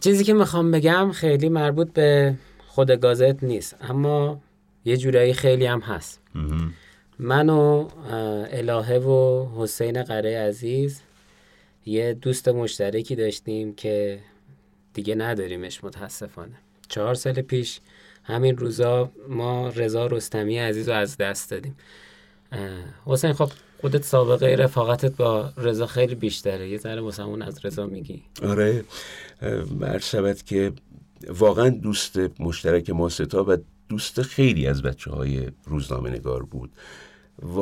چیزی که می‌خوام بگم خیلی مربوط به خود گازت نیست اما یه جورایی خیلی هم هست. من و الهه و حسین قره عزیز یه دوست مشترکی داشتیم که دیگه نداریمش متاسفانه. چهار سال پیش همین روزا ما رضا رستمی عزیز رو از دست دادیم. حسین خب خودت سابقه رفاقتت با رضا خیلی بیشتره. یه ذره اون از رضا میگی. آره. شود که واقعا دوست مشترک ما ستا و دوست خیلی از بچه های روزنامه نگار بود. و,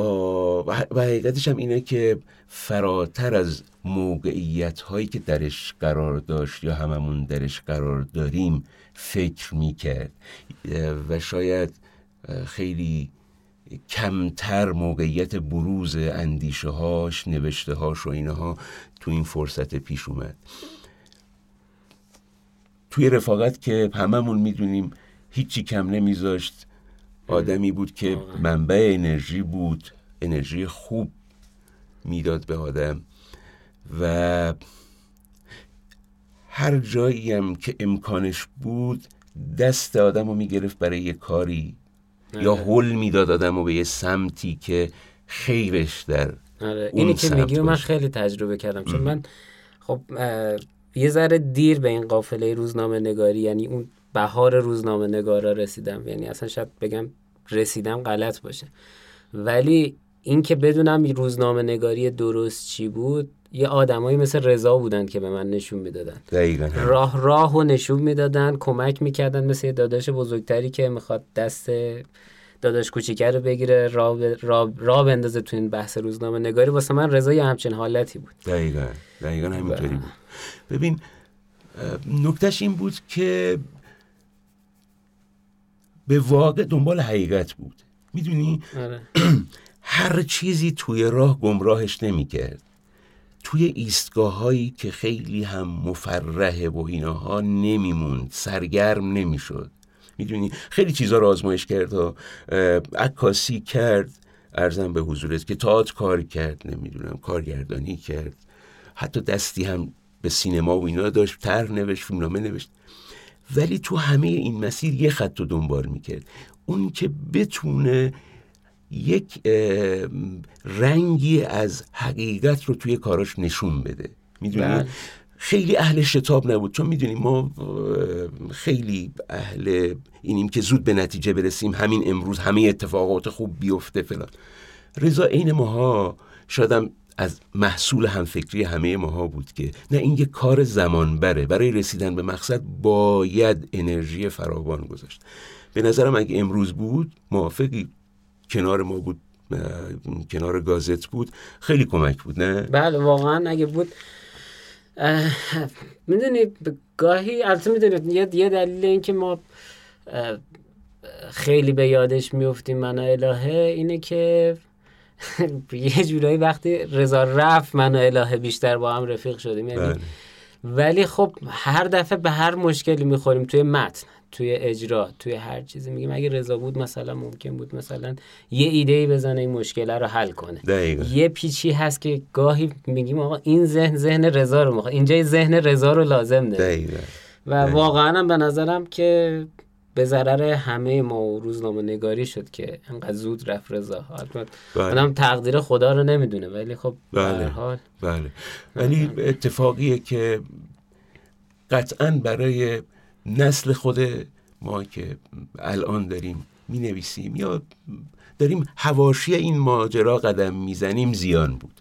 و حقیقتش هم اینه که فراتر از موقعیت هایی که درش قرار داشت یا هممون درش قرار داریم فکر می‌کرد. و شاید خیلی کمتر موقعیت بروز اندیشه هاش نوشته هاش و اینها تو این فرصت پیش اومد. توی رفاقت که هممون می‌دونیم هیچی کم نمیذاشت. آدمی بود که منبع انرژی بود انرژی خوب می‌داد به آدم و هر جایی هم که امکانش بود دست آدم رو می‌گرفت برای یه کاری یا حل می‌داد آدم رو به یه سمتی که خیرش در آره. اینی که میگی من خیلی تجربه کردم. چون من خب یه ذره دیر به این قافله روزنامه نگاری یعنی اون بهار روزنامه نگارا رسیدم. یعنی اصلا شاید بگم رسیدم غلط باشه. ولی اینکه بدونم روزنامه نگاری درست چی بود یه آدمایی مثل رضا بودن که به من نشون می‌دادن. راه راه و نشون می‌دادن کمک می‌کردن مثل یه داداش بزرگتری که می‌خواد دست داداش کوچیکه رو بگیره را, را, را بندازه تو این بحث روزنامه نگاری واسه من رضا یه همچین حالتی بود. دقیقا. دقیقا همینطوری بود. ببین نکتش این بود که به واقع دنبال حقیقت بود. می‌دونی؟ آره. هر چیزی توی راه گمراهش نمی‌کرد. توی ایستگاه هایی که خیلی هم مفرحه و ایناها نمیموند سرگرم نمی‌شد. می‌دونی؟ خیلی چیزها رو آزمایش کرد و عکاسی کرد ارزم به حضورت که تاعت کار کرد نمی‌دونم کارگردانی کرد. حتی دستی هم به سینما و اینا داشت تر نوشت فیلمنامه نوشت. ولی تو همه این مسیر یه خط رو دنبال می‌کرد. اون که بتونه یک رنگی از حقیقت رو توی کاراش نشون بده. می‌دونی؟ بله. خیلی اهل شتاب نبود. چون می‌دونیم ما خیلی اهل اینیم که زود به نتیجه برسیم. همین امروز همه اتفاقات خوب بیفته فلان. رضا عین ماها شادم از محصول همفکری همه ماها بود که نه این یه کار زمان بره برای رسیدن به مقصد باید انرژی فراوان گذاشت. به نظرم اگه امروز بود موافقی. کنار ما بود کنار گازت بود خیلی کمک بود نه؟ بله واقعا اگه بود می‌دونید گاهی البته می‌دونید یه, دلیل این که ما خیلی به یادش میفتیم من الهه اینه که یه جورایی وقتی رضا رفت من الهه بیشتر با هم رفیق شدیم یعنی بله. ولی خب هر دفعه به هر مشکلی می‌خوریم توی متن توی اجرا توی هر چیزی میگیم. اگه رضا بود مثلا ممکن بود مثلا یه ایده ای بزنه این مشکل رو حل کنه. دقیقا. یه پیچی هست که گاهی میگیم آقا این ذهن ذهن رضا رو می‌خواد. اینجا ذهن رضا رو لازم داره. و واقعا هم به نظرم که به ضرر همه ما و روزنامه نگاری شد که انقدر زود رفت رضا بله. تقدیر خدا رو نمی‌دونه ولی خب بله. حال بله ولی اتفاقیه که قطعا برای نسل خود ما که الان داریم می نویسیم یا داریم هواشی این ماجرا قدم می‌زنیم زیان بود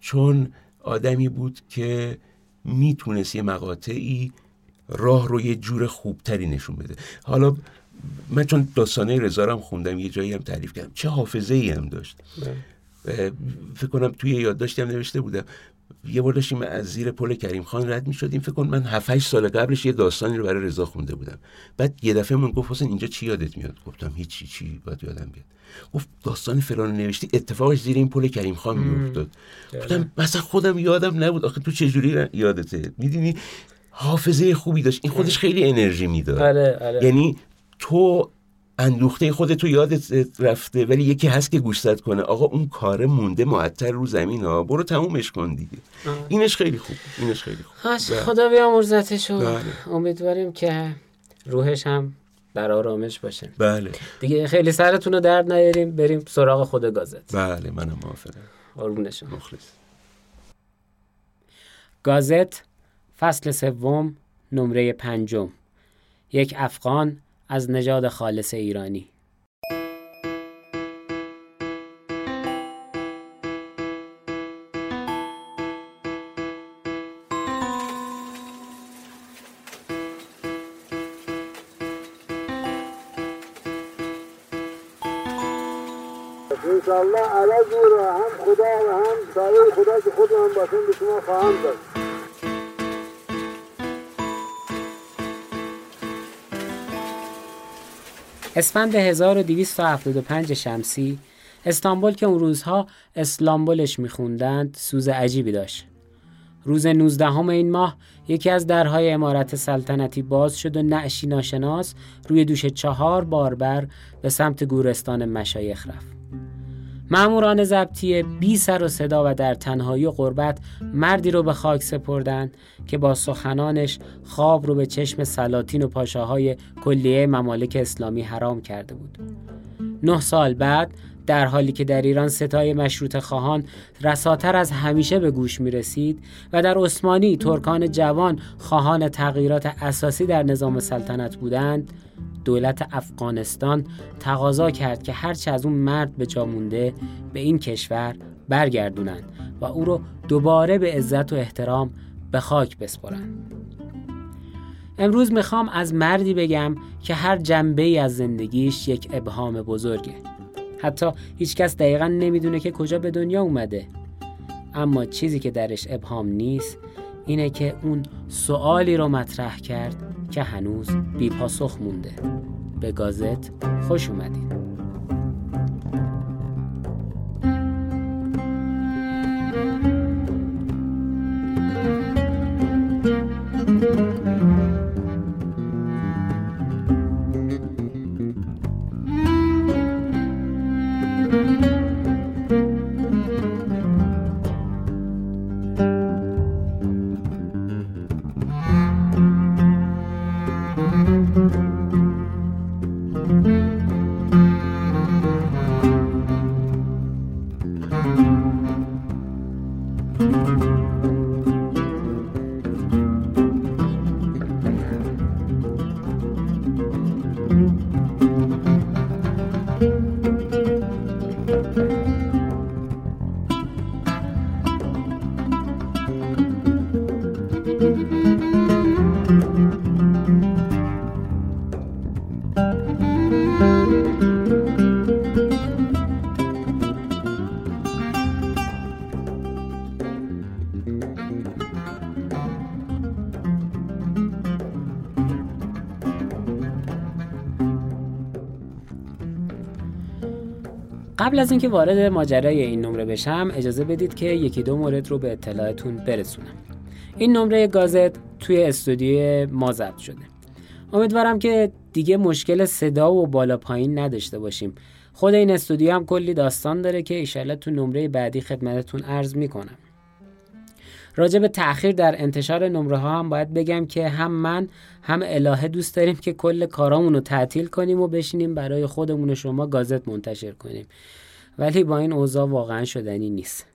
چون آدمی بود که می‌تونست یه مقاطعی راه رو یه جور خوبتری نشون بده. حالا من چون داستانه رزارم خوندم یه جایی هم تعریف کردم. چه حافظه ای هم داشت. فکر کنم توی یادداشتی هم نوشته بودم. یه بار داشتیم از زیر پل کریم خان رد می شدیم فکر کن من 7 سال قبلش یه داستانی رو برای رضا خونده بودم. بعد یه دفعه من گفت حسین اینجا چی یادت میاد؟ گفتم هیچی چی باید یادم بیاد. گفت داستان فلان نوشتی. اتفاقش زیر این پل کریم خان میافتاد. گفتم مثلا خودم یادم نبود. آخه تو چه جوری یادته؟ می‌دونی؟ حافظه خوبی داشت. این خودش خیلی انرژی می‌داد. آره، آره. یعنی تو اندوخته خودتو یادت رفته ولی یکی هست که گوشت کنه آقا اون کار مونده معطل رو زمین ها برو تمومش کن دیگه. اینش خیلی خوب اینش خیلی خوب. بله. خدا بیامرزتش بله. امیدواریم که روحش هم در آرامش باشه. بله. دیگه خیلی سرتون رو درد نیاریم بریم سراغ خود گازت. بله منم موافقم. قربونش مخلص. گازت فصل سوم نمره پنجم. یک افغان از نژاد خالص ایرانی. انشاءالله عوض رو هم خدا و هم سایه خدا که خود هم باشن به شما خواهم داد. اسفند 1275 شمسی استانبول که اون روزها اسلامبولش میخوندند سوز عجیبی داشت. روز 19 همه این ماه یکی از درهای امارت سلطنتی باز شد و نعشی ناشناس روی دوش چهار باربر به سمت گورستان مشایخ رفت. معموران زبطیه بی سر و صدا و در تنهایی و قربت مردی رو به خاک سپردند که با سخنانش خواب رو به چشم سلاطین و پاشاهای کلیه ممالک اسلامی حرام کرده بود. نه سال بعد در حالی که در ایران ستای مشروط خواهان رساتر از همیشه به گوش می رسید و در عثمانی ترکان جوان خواهان تغییرات اساسی در نظام سلطنت بودند دولت افغانستان تقاضا کرد که هرچه از اون مرد به جا مونده به این کشور برگردونند و او رو دوباره به عزت و احترام به خاک بسپرند. امروز می‌خوام از مردی بگم که هر جنبه ای از زندگیش یک ابهام بزرگه. حتی هیچکس دقیقا نمی‌دونه که کجا به دنیا اومده. اما چیزی که درش ابهام نیست اینه که اون سوالی رو مطرح کرد که هنوز بی پاسخ مونده. به گازت خوش اومدید قبل از اینکه وارد ماجرای این نمره بشم اجازه بدید که یکی دو مورد رو به اطلاعتون برسونم. این نمره گازت توی استودیو ما ضبط شده. امیدوارم که دیگه مشکل صدا و بالا پایین نداشته باشیم. خود این استودیو هم کلی داستان داره که ایشالله تو نمره بعدی خدمتتون عرض می‌کنم. راجع به تأخیر در انتشار نمره ها هم باید بگم که هم من هم الهه دوست داریم که کل کارامون رو تعطیل کنیم و بشینیم برای خودمون و شما گازت منتشر کنیم. ولی با این اوضاع واقعا شدنی نیست.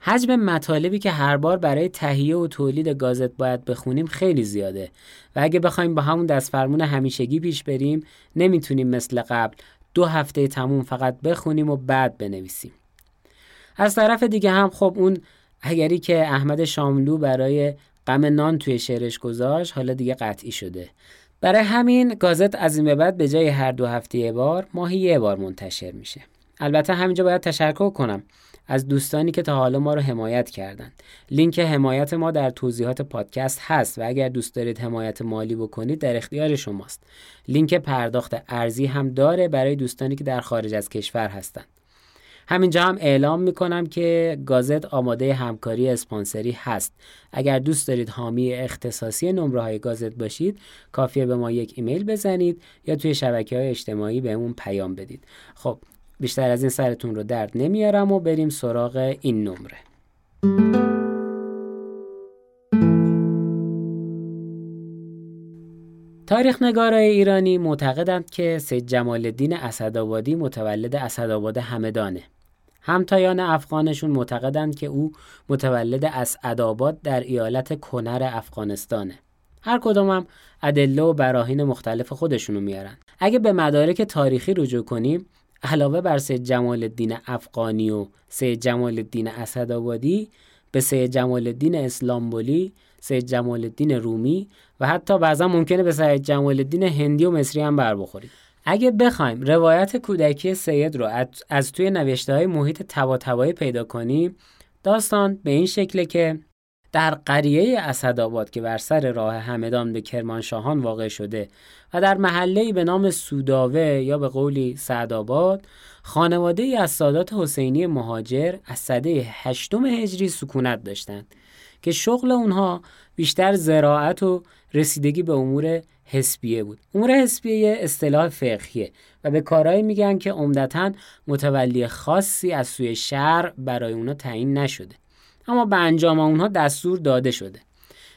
حجم مطالبی که هر بار برای تهیه و تولید گازت باید بخونیم خیلی زیاده. و اگه بخوایم با همون دستفرمون همیشگی پیش بریم نمی‌تونیم مثل قبل دو هفته تموم فقط بخونیم و بعد بنویسیم. از طرف دیگه هم خب اون اگری که احمد شاملو برای غم نان توی شعرش گذاشت حالا دیگه قطعی شده برای همین گازت از این به بعد به جای هر دو هفته یه بار ماهی یه بار منتشر میشه البته همینجا باید تشکر کنم از دوستانی که تا حالا ما رو حمایت کردند. لینک حمایت ما در توضیحات پادکست هست و اگر دوست دارید حمایت مالی بکنید در اختیار شماست. لینک پرداخت ارزی هم داره برای دوستانی که در خارج از کشور هستند. همینجا هم اعلام می‌کنم که گازت آماده همکاری اسپانسری هست. اگر دوست دارید حامی اختصاصی نمره های گازت باشید کافیه به ما یک ایمیل بزنید یا توی شبکه های اجتماعی بهمون پیام بدید. خب بیشتر از این سرتون رو درد نمیارم و بریم سراغ این نمره. تاریخ نگارای ایرانی معتقدند که سید جمال الدین اسدآبادی متولد اسدآباد همدانه. همتایان افغانشون معتقدند که او متولد اسعدآباد در ایالت کنر افغانستانه. هر کدوم هم ادله و براهین مختلف خودشونو میارن. اگه به مدارک تاریخی رجوع کنیم علاوه بر سید جمال الدین افغانی و سید جمال الدین اسدآبادی به سید جمال الدین اسلامبولی سید جمال الدین رومی و حتی بعضا ممکنه به سید جمال الدین هندی و مصری هم بر بخورید اگه بخوایم روایت کودکی سید رو از توی نوشته های محیط تبا پیدا کنیم داستان به این شکله که در قریه اسدآباد که بر سر راه همدان به کرمانشاهان واقع شده و در محله به نام سوداوه یا به قولی سعدآباد خانواده از سادات حسینی مهاجر از سده هشتم هجری سکونت داشتند که شغل اونها بیشتر زراعت و رسیدگی به امور حسبیه بود. امور حسبیه اصطلاح فقهیه و به کارهایی میگن که عمدتا متولی خاصی از سوی شهر برای اونا تعیین نشده. اما به انجام اونها دستور داده شده.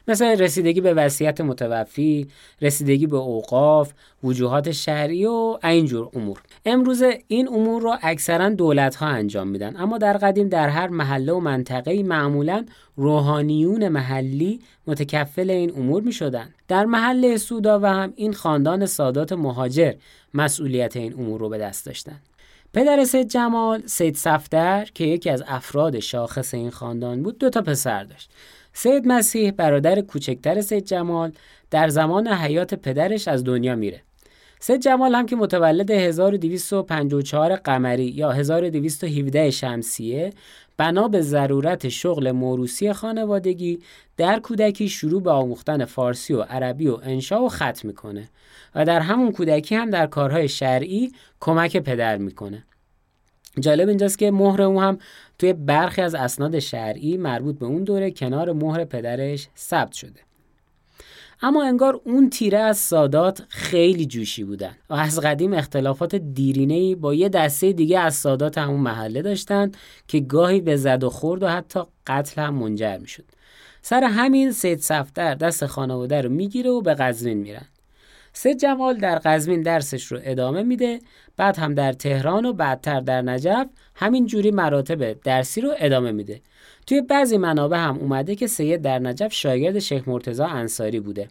مثل رسیدگی به وصیت متوفی، رسیدگی به اوقاف، وجوهات شهری و اینجور امور. امروز این امور رو اکثرا دولت ها انجام میدن اما در قدیم در هر محله و منطقه معمولا روحانیون محلی متکفل این امور می. در محله سودا و هم این خاندان سادات مهاجر مسئولیت این امور رو به دست داشتند. پدر سید جمال سید صفدر که یکی از افراد شاخص این خاندان بود دو تا پسر داشت سید مسیح برادر کوچکتر سید جمال در زمان حیات پدرش از دنیا میره. سید جمال هم که متولد 1254 قمری یا 1217 شمسیه بنا به ضرورت شغل موروسی خانوادگی در کودکی شروع به آموختن فارسی و عربی و انشا و خط می‌کنه و در همون کودکی هم در کارهای شرعی کمک پدر می‌کنه. جالب اینجاست که مهر او هم توی برخی از اسناد شرعی مربوط به اون دوره کنار مهر پدرش ثبت شده. اما انگار اون تیره از سادات خیلی جوشی بودن و از قدیم اختلافات دیرینه‌ای با یه دسته دیگه از سادات همون محله داشتن که گاهی به زد و خورد و حتی قتل هم منجر می‌شد. سر همین سید صفدر دست خانواده رو می‌گیره و به قزوین میرن. سید جمال در قزوین درسش رو ادامه میده بعد هم در تهران و بعدتر در نجف همین جوری مراتب درسی رو ادامه میده. توی بعضی منابع هم اومده که سید در نجف شاگرد شیخ مرتزا انصاری بوده.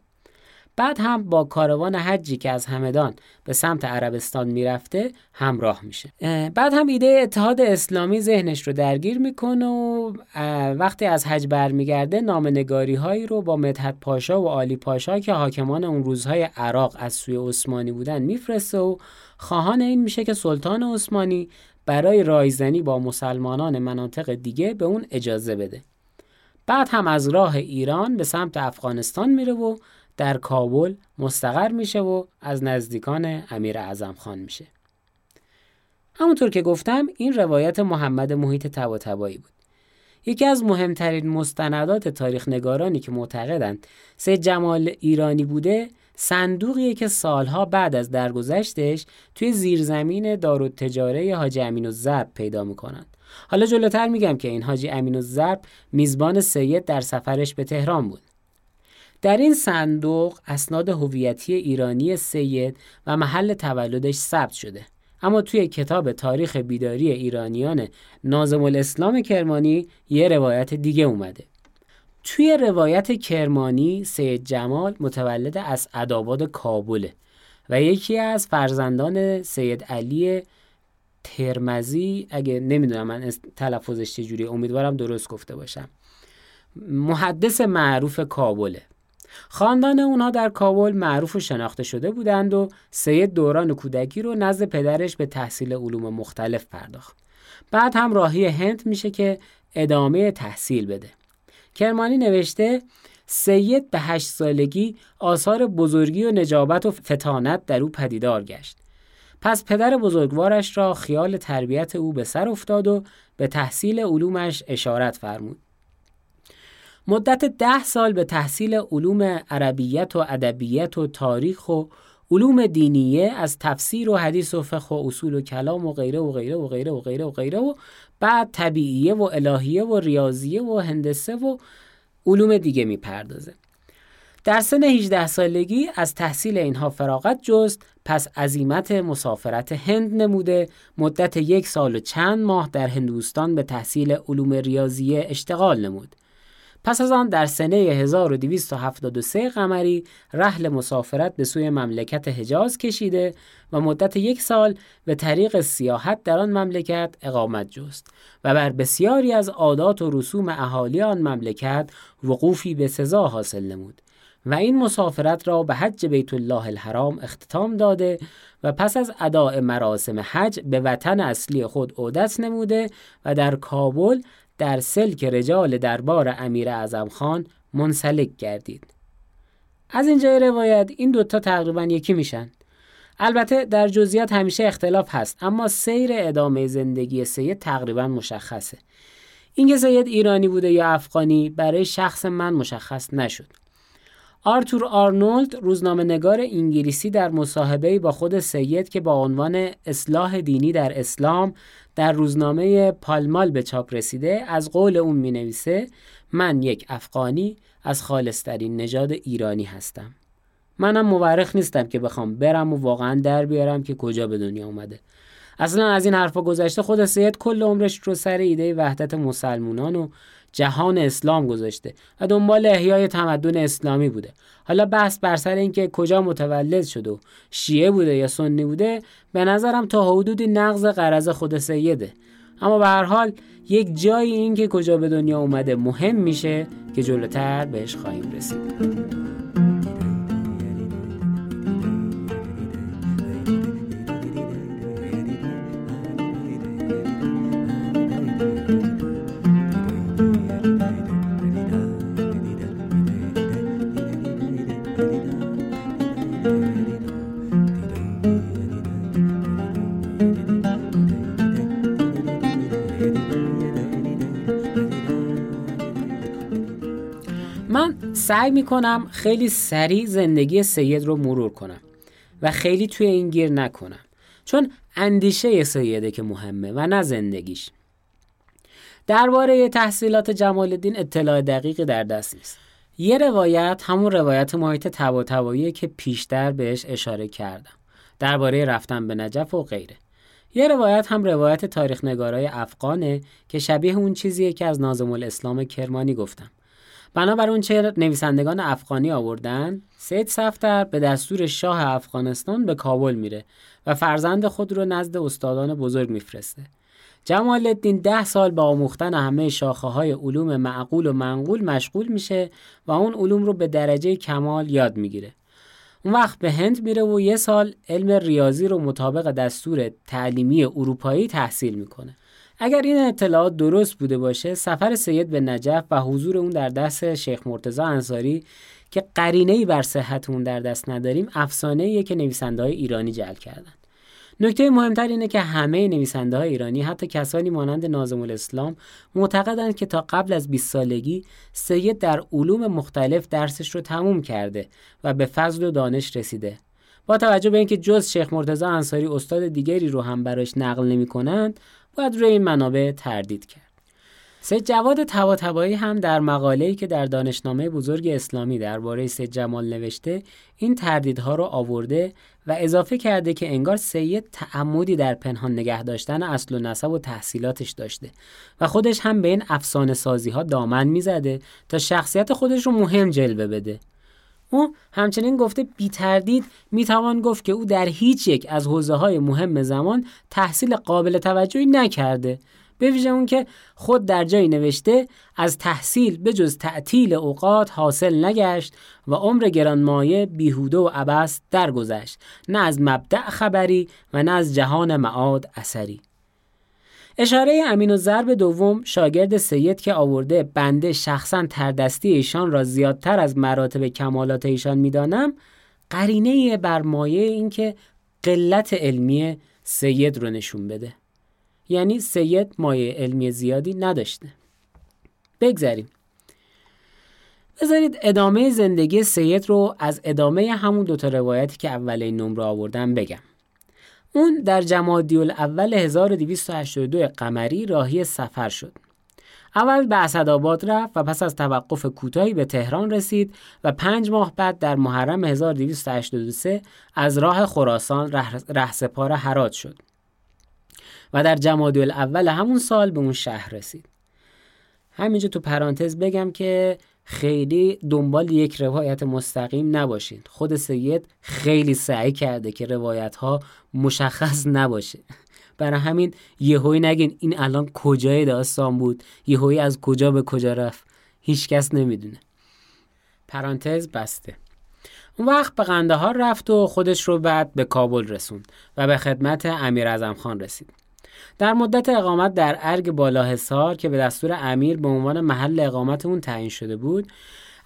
بعد هم با کاروان حجی که از همدان به سمت عربستان می‌رفته همراه میشه. بعد هم ایده اتحاد اسلامی ذهنش رو درگیر می‌کنه و وقتی از حج برمیگرده نامنگاری هایی رو با مدحت پاشا و عالی پاشا که حاکمان اون روزهای عراق از سوی عثمانی بودن میفرسته و خواهان این میشه که سلطان عثمانی برای رایزنی با مسلمانان مناطق دیگه به اون اجازه بده. بعد هم از راه ایران به سمت افغانستان میره و در کابل مستقر میشه و از نزدیکان امیر اعظم خان میشه. همونطور که گفتم این روایت محمد محیط تبایی بود. یکی از مهمترین مستندات تاریخ نگارانی که معتقدند سید جمال ایرانی بوده صندوقیه که سالها بعد از درگذشتش توی زیرزمین دارالتجاره حاجی امین الزرب پیدا می‌کنند. حالا جلوتر میگم که این حاجی امین الزرب میزبان سید در سفرش به تهران بود. در این صندوق اسناد هویتی ایرانی سید و محل تولدش ثبت شده. اما توی کتاب تاریخ بیداری ایرانیان نازم الاسلام کرمانی یه روایت دیگه اومده. توی روایت کرمانی سید جمال متولد از اداباد کابله و یکی از فرزندان سید علی ترمزی اگه نمی‌دونم من تلفظش چجوری امیدوارم درست گفته باشم. محدث معروف کابله. خاندان اونها در کابل معروف و شناخته شده بودند و سید دوران کودکی رو نزد پدرش به تحصیل علوم مختلف پرداخت. بعد هم راهی هند میشه که ادامه تحصیل بده. کرمانی نوشته سید به هشت سالگی آثار بزرگی و نجابت و فتانت در او پدیدار گشت. پس پدر بزرگوارش را خیال تربیت او به سر افتاد و به تحصیل علومش اشارت فرمود. مدت ده سال به تحصیل علوم عربیت و ادبیت و تاریخ و علوم دینیه از تفسیر و حدیث و فقه و اصول و کلام و غیره و غیره و غیره و غیره و غیره و بعد طبیعیه و الهیه و ریاضیه و هندسه و علوم دیگه می‌پردازه. در سن 18 سالگی از تحصیل اینها فراغت جست پس عزیمت مسافرت هند نموده مدت یک سال و چند ماه در هندوستان به تحصیل علوم ریاضیه اشتغال نمود پس از آن در سنه 1273 قمری رحل مسافرت به سوی مملکت حجاز کشیده و مدت یک سال به طریق سیاحت در آن مملکت اقامت جست و بر بسیاری از عادات و رسوم اهالی آن مملکت وقوفی به سزا حاصل نمود و این مسافرت را به حج بیت الله الحرام اختتام داده و پس از اداء مراسم حج به وطن اصلی خود عودت نموده و در کابل در سلک رجال دربار امیر اعظم خان منسلک گردید. از اینجای روایت این دوتا تقریبا یکی میشن. البته در جزئیات همیشه اختلاف هست اما سیر ادامه زندگی سید تقریبا مشخصه. اینکه سید ایرانی بوده یا افغانی برای شخص من مشخص نشد. آرتور آرنولد روزنامه نگار انگلیسی در مصاحبه با خود سید که با عنوان اصلاح دینی در اسلام در روزنامه پالمال به چاپ رسیده از قول اون می نویسه من یک افغانی از خالصترین نژاد ایرانی هستم. منم مورخ نیستم که بخوام برم و واقعا در بیارم که کجا به دنیا اومده. اصلا از این حرفا گذشته خود سید کل عمرش رو سر ایده وحدت مسلمونان و جهان اسلام گذاشته و دنبال احیای تمدن اسلامی بوده. حالا بحث بر سر اینکه کجا متولد شد و شیعه بوده یا سنی بوده به نظرم تا حدودی نقض قرض خود سیده. اما به هر حال یک جایی این که کجا به دنیا اومده مهم میشه که جلوتر بهش خواهیم رسید. سعی می‌کنم خیلی سریع زندگی سید رو مرور کنم و خیلی توی این گیر نکنم. چون اندیشه سیده که مهمه و نه زندگیش. درباره تحصیلات جمال الدین اطلاع دقیقی در دست نیست. یه روایت همون روایت محیط تبا که پیشتر بهش اشاره کردم. درباره رفتن به نجف و غیره. یه روایت هم روایت تاریخ نگارای افغانه که شبیه اون چیزیه که از نازم الاسلام کرمانی گفتم. بنابر اون چه نویسندگان افغانی آوردن؟ سید صفتر به دستور شاه افغانستان به کابل میره و فرزند خود رو نزد استادان بزرگ میفرسته. جمال الدین ده سال با آموختن همه شاخه های علوم معقول و منقول مشغول میشه و اون علوم رو به درجه کمال یاد می‌گیره. اون وقت به هند میره و یه سال علم ریاضی رو مطابق دستور تعلیمی اروپایی تحصیل می‌کنه. اگر این اطلاعات درست بوده باشه سفر سید به نجف و حضور اون در دست شیخ مرتضی انصاری که قرینه‌ای بر صحت اون در دست نداریم افسانه‌ایه که نویسنده های ایرانی جل کردن. نکته مهمتر اینه که همه نویسنده های ایرانی حتی کسانی مانند نازم الاسلام معتقدند که تا قبل از 20 سالگی سید در علوم مختلف درسش رو تموم کرده و به فضل و دانش رسیده. با توجه به اینکه جز شیخ مرتضی انصاری استاد دیگری رو هم براش نقل نمی کنند باید روی این منابع تردید کرد. سید جواد طباطبایی هم در مقاله‌ای که در دانشنامه بزرگ اسلامی درباره سید جمال نوشته این تردیدها رو آورده و اضافه کرده که انگار سید تعمدی در پنهان نگه داشتن اصل و نسب و تحصیلاتش داشته و خودش هم به این افسانه سازی ها دامن می‌زده تا شخصیت خودش رو مهم جلوه بده. او همچنین گفته بی تردید می توان گفت که او در هیچ یک از حوزه های مهم زمان تحصیل قابل توجهی نکرده. به ویژه اون که خود در جایی نوشته از تحصیل به جز تعطیل اوقات حاصل نگشت و عمر گرانمایه بیهوده و عبس درگذشت. نه از مبدع خبری و نه از جهان معاد اثری. اشاره امین و ضرب دوم شاگرد سید که آورده بنده شخصا تردستی ایشان را زیادتر از مراتب کمالات ایشان می‌دانم قرینه بر مایه اینکه قلت علمی سید رو نشون بده. یعنی سید مایه علمی زیادی نداشته. بگذریم بذارید ادامه زندگی سید رو از ادامه همون دوتا روایتی که اول نمره آوردم بگم. اون در جمادی اول 1282 قمری راهی سفر شد. اول به اسدآباد رفت و پس از توقف کوتاهی به تهران رسید و پنج ماه بعد در محرم 1283 از راه خراسان رهسپار حرات شد و در جمادی اول همون سال به اون شهر رسید. همینجا تو پرانتز بگم که خیلی دنبال یک روایت مستقیم نباشید خود سید خیلی سعی کرده که روایت ها مشخص نباشه. برای همین یهویی نگین این الان کجای داستان بود؟ یهویی از کجا به کجا رفت؟ هیچکس نمی‌دونه. پرانتز بسته. اون وقت به قندهار رفت و خودش رو بعد به کابل رسوند و به خدمت امیر ازم خان رسید. در مدت اقامت در ارگ بالاحصار که به دستور امیر به عنوان محل اقامت اون تعیین شده بود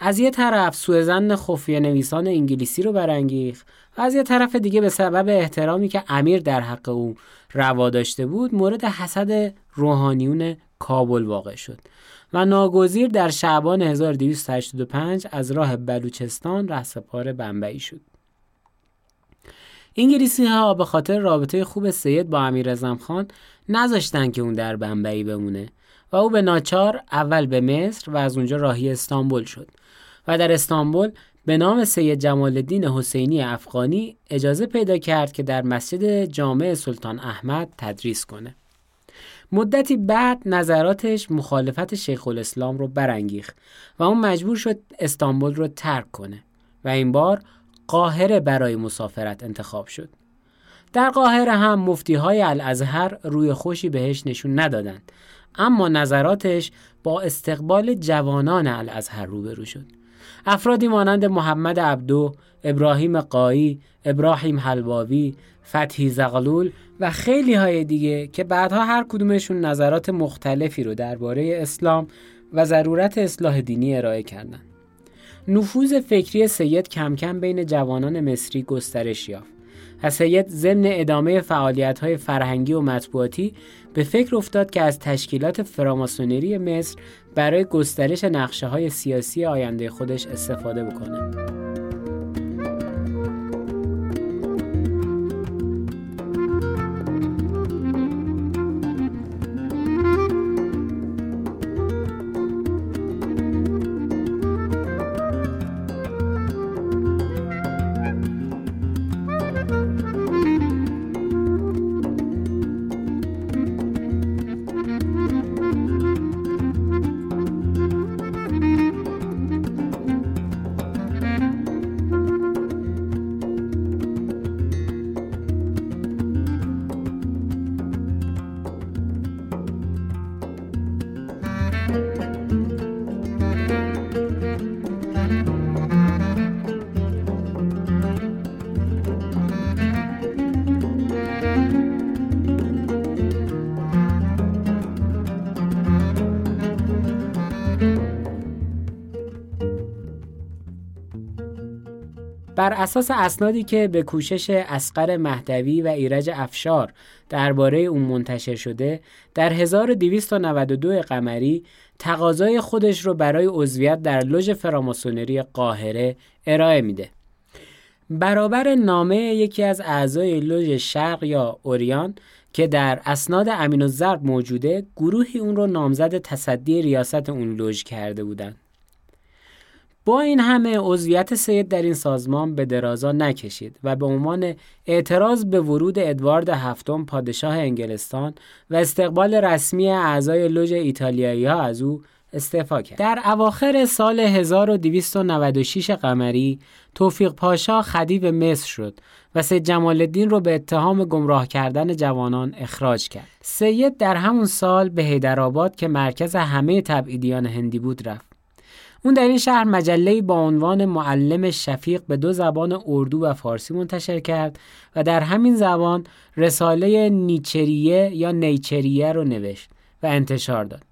از یه طرف سوء زن خفیه نویسان انگلیسی رو برانگیخت و از یه طرف دیگه به سبب احترامی که امیر در حق او روا داشته بود مورد حسد روحانیون کابل واقع شد و ناگزیر در شعبان 1285 از راه بلوچستان رهسپار بمبئی شد. انگلیسی ها به خاطر رابطه خوب سید با امیر خان نذاشتن که اون در بمبئی بمونه و او به ناچار اول به مصر و از اونجا راهی استانبول شد و در استانبول به نام سید جمال الدین حسینی افغانی اجازه پیدا کرد که در مسجد جامع سلطان احمد تدریس کنه. مدتی بعد نظراتش مخالفت شیخ الاسلام رو برانگیخت و اون مجبور شد استانبول رو ترک کنه و این بار قاهره برای مسافرت انتخاب شد. در قاهره هم مفتی های الازهر روی خوشی بهش نشون ندادند اما نظراتش با استقبال جوانان الازهر روبرو شد. افرادی مانند محمد عبدو، ابراهیم قایی، ابراهیم حلواوی، فتحی زغلول و خیلی های دیگه که بعدها هر کدومشون نظرات مختلفی رو درباره اسلام و ضرورت اصلاح دینی ارائه کردند. نفوذ فکری سید کم کم بین جوانان مصری گسترش یافت و سید ضمن ادامه فعالیت های فرهنگی و مطبوعاتی به فکر افتاد که از تشکیلات فراماسونری مصر برای گسترش نقشه های سیاسی آینده خودش استفاده بکنه. اساس اسنادی که به کوشش اسقر مهدوی و ایرج افشار درباره اون منتشر شده در 1292 قمری تقاضای خودش رو برای عضویت در لژ فراماسونری قاهره ارائه میده. برابر نامه یکی از اعضای لژ شرق یا اوریان که در اسناد امین الزرب موجوده گروهی اون رو نامزد تصدی ریاست اون لژ کرده بودند. با این همه عضویت سید در این سازمان به درازا نکشید و به عنوان اعتراض به ورود ادوارد هفتم پادشاه انگلستان و استقبال رسمی اعضای لوژ ایتالیایی ها از او استعفا کرد. در اواخر سال 1296 قمری توفیق پاشا خدیب مصر شد و سید جمال الدین رو به اتهام گمراه کردن جوانان اخراج کرد. سید در همون سال به هیدرآباد که مرکز همه تبعیدیان هندی بود رفت. اون در این شهر مجله با عنوان معلم شفیق به دو زبان اردو و فارسی منتشر کرد و در همین زبان رساله نیچریه یا نیچریه رو نوشت و انتشار داد.